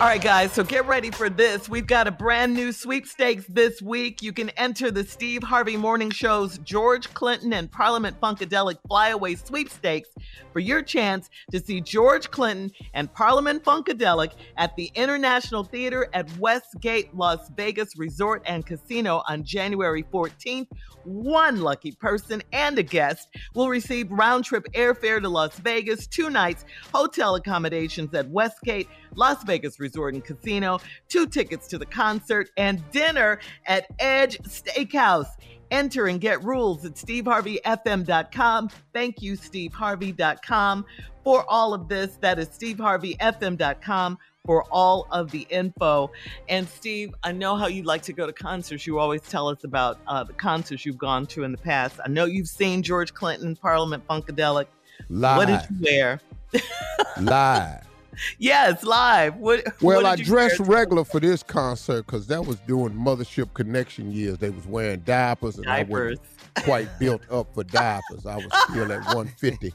All right, guys, so get ready for this. We've got a brand new sweepstakes this week. You can enter the Steve Harvey Morning Show's George Clinton and Parliament Funkadelic Flyaway Sweepstakes for your chance to see George Clinton and Parliament Funkadelic at the International Theater at Westgate Las Vegas Resort and Casino on January 14th. One lucky person and a guest will receive round trip airfare to Las Vegas, two nights, hotel accommodations at Westgate, Las Vegas Resort and Casino, two tickets to the concert, and dinner at Edge Steakhouse. Enter and get rules at steveharveyfm.com. Thank you, steveharvey.com, for all of this. That is steveharveyfm.com for all of the info. And Steve, I know how you like to go to concerts. You always tell us about uh, the concerts you've gone to in the past. I know you've seen George Clinton, Parliament Funkadelic. Live. What did you wear? Live. Yes, live. What, Well, what I dressed regular for this concert because that was during Mothership Connection years. They was wearing diapers, and I wasn't quite built up for diapers. I was still at 150.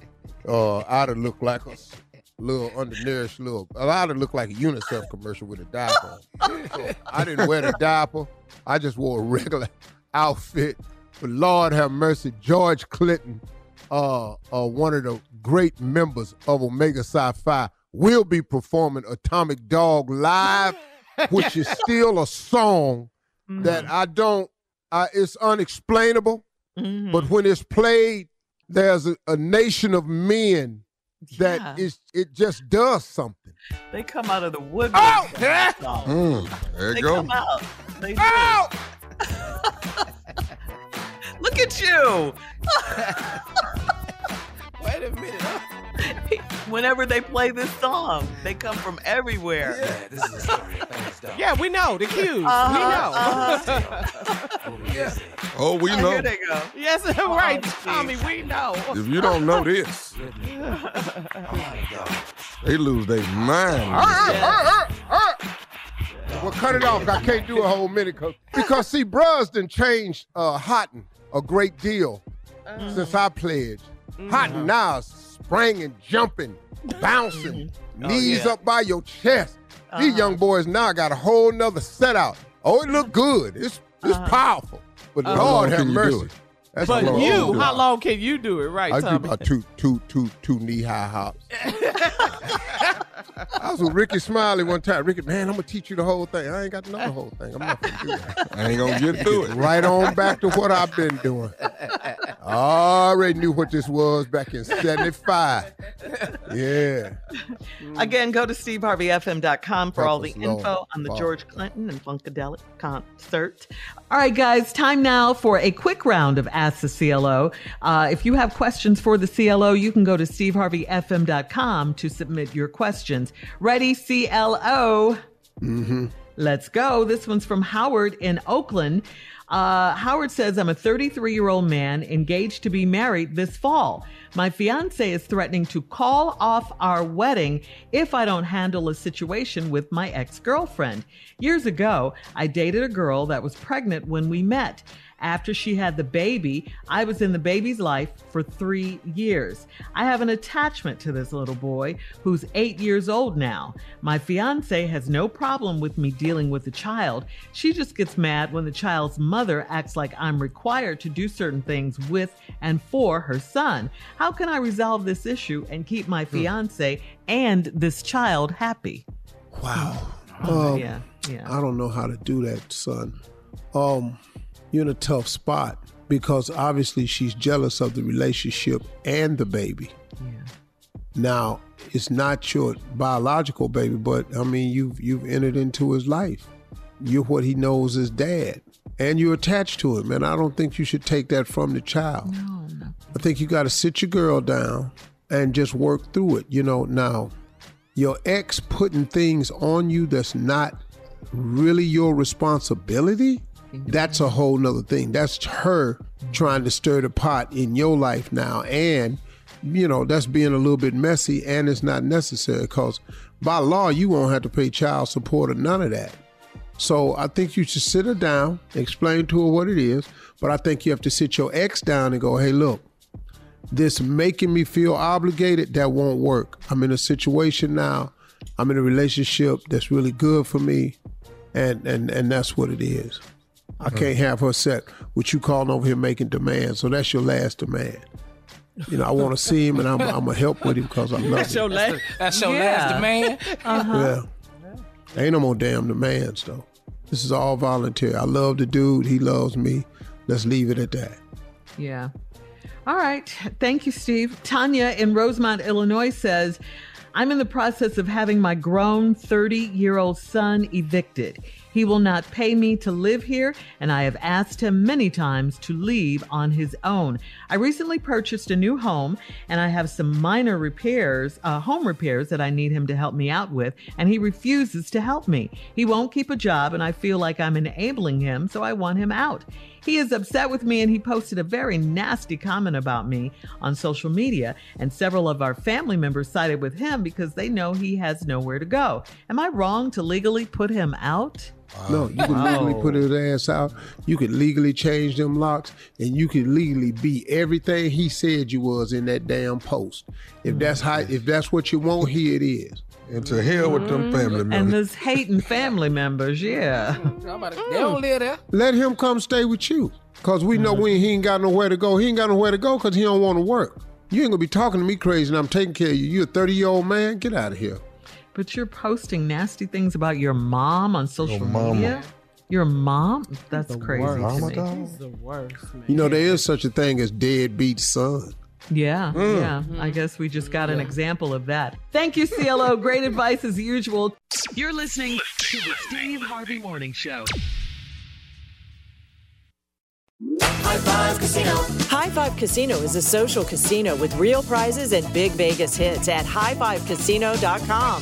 Uh, I'd have looked like a little undernourished little. I'd have looked like a UNICEF commercial with a diaper. So I didn't wear the diaper. I just wore a regular outfit. But Lord have mercy, George Clinton, uh, uh, one of the great members of Omega Psi Phi, will be performing Atomic Dog live, which is still a song that I don't. I, it's unexplainable, Mhm. but when it's played, there's a, a nation of men that Yeah. is it just does something. They come out of the woodwork. Oh, yeah. Mm, there They you go. come out. They do. Oh! Look at you. Wait a minute. Huh? Whenever they play this song, they come from everywhere. Yeah, this is a story. Thanks. Yeah, we know the cues. Uh-huh, we know. Oh, we Oh, know. Here they go. yes, right, Steve. Tommy. We know. If you don't know this, they lose their mind. Well, cut it off. I can't do a whole minute, because because see, bruhs done changed uh, Houghton a great deal since I pledged. Mm-hmm. Houghton mm-hmm. now is springing, jumping, bouncing, mm-hmm. oh, knees yeah. up by your chest. These uh-huh. young boys now got a whole nother set out. Oh, it look good. It's it's uh-huh. powerful. But uh-huh. How Lord have can you do mercy. That's But long you, do how long can you do it? Right, I do about two, two, two, two knee high hops. I was with Rickey Smiley one time. Ricky, man, I'm gonna teach you the whole thing. I ain't got to know the whole thing. I'm not gonna do that. I ain't gonna get through it. Right on back to what I've been doing. I already knew what this was back in '75. Yeah. Again, go to steveharveyfm.com for Help all the us, Lord. info on the Father. George Clinton and Funkadelic concert. All right, guys, time now for a quick round of Ask the CLO. Uh, if you have questions for the CLO, you can go to steveharveyfm.com to submit your questions. Ready, CLO? Mm-hmm. Let's go. This one's from Howard in Oakland. Uh, Howard says, I'm a 33 year old man engaged to be married this fall. My fiance is threatening to call off our wedding if I don't handle a situation with my ex girlfriend. Years ago, I dated a girl that was pregnant when we met. After she had the baby, I was in the baby's life for three years. I have an attachment to this little boy who's eight years old now. My fiance has no problem with me dealing with the child. She just gets mad when the child's mother acts like I'm required to do certain things with and for her son. How can I resolve this issue and keep my fiance and this child happy? Wow. Um, yeah, yeah. I don't know how to do that, son. Um, you're in a tough spot because obviously she's jealous of the relationship and the baby. Now, it's not your biological baby, but I mean you've you've entered into his life. You're what he knows as dad. And you're attached to him. And I don't think you should take that from the child. No, no. I think you got to sit your girl down and just work through it. You know, now, your ex putting things on you that's not really your responsibility, that's a whole nother thing. That's her trying to stir the pot in your life now. And, you know, that's being a little bit messy and it's not necessary because by law, you won't have to pay child support or none of that. So I think you should sit her down, explain to her what it is, but I think you have to sit your ex down and go, hey, look, this making me feel obligated, that won't work. I'm in a situation now, I'm in a relationship that's really good for me, and and and that's what it is. I can't have her set what you calling over here making demands. So that's your last demand. You know, I want to see him and I'm, I'm gonna help with him because I love That's your him. last. That's your Yeah. last demand. Uh-huh. Yeah. Ain't no more damn demands though. This is all voluntary. I love the dude. He loves me. Let's leave it at that. Yeah. All right. Thank you, Steve. Tanya in Rosemont, Illinois says, I'm in the process of having my grown 30 year old son evicted. He will not pay me to live here, and I have asked him many times to leave on his own. I recently purchased a new home, and I have some minor repairs, uh, home repairs that I need him to help me out with, and he refuses to help me. He won't keep a job, and I feel like I'm enabling him, so I want him out. He is upset with me and he posted a very nasty comment about me on social media. And several of our family members sided with him because they know he has nowhere to go. Am I wrong to legally put him out? Uh, no, you can legally oh. put his ass out. You can legally change them locks, and you can legally be everything he said you was in that damn post. If hmm. that's how, if that's what you want, here it is. And to hell with them mm-hmm. family members. And members. those hating family members, yeah. They don't live there. Let him come stay with you, cause we know when he ain't got nowhere to go. He ain't got nowhere to go, cause he don't want to work. You ain't gonna be talking to me crazy, and I'm taking care of you. You a 30 year old man? Get out of here. But you're posting nasty things about your mom on social mama. media? Your mom? That's crazy. to Mama me. dog. He's the worst, man. You know there is such a thing as deadbeat son. Yeah, mm. yeah. I mm-hmm. guess we just got an example of that. Thank you, CLO. Great advice as usual. You're listening to the Steve Harvey Morning Show. High Five Casino. High Five Casino is a social casino with real prizes and big Vegas hits at highfivecasino.com.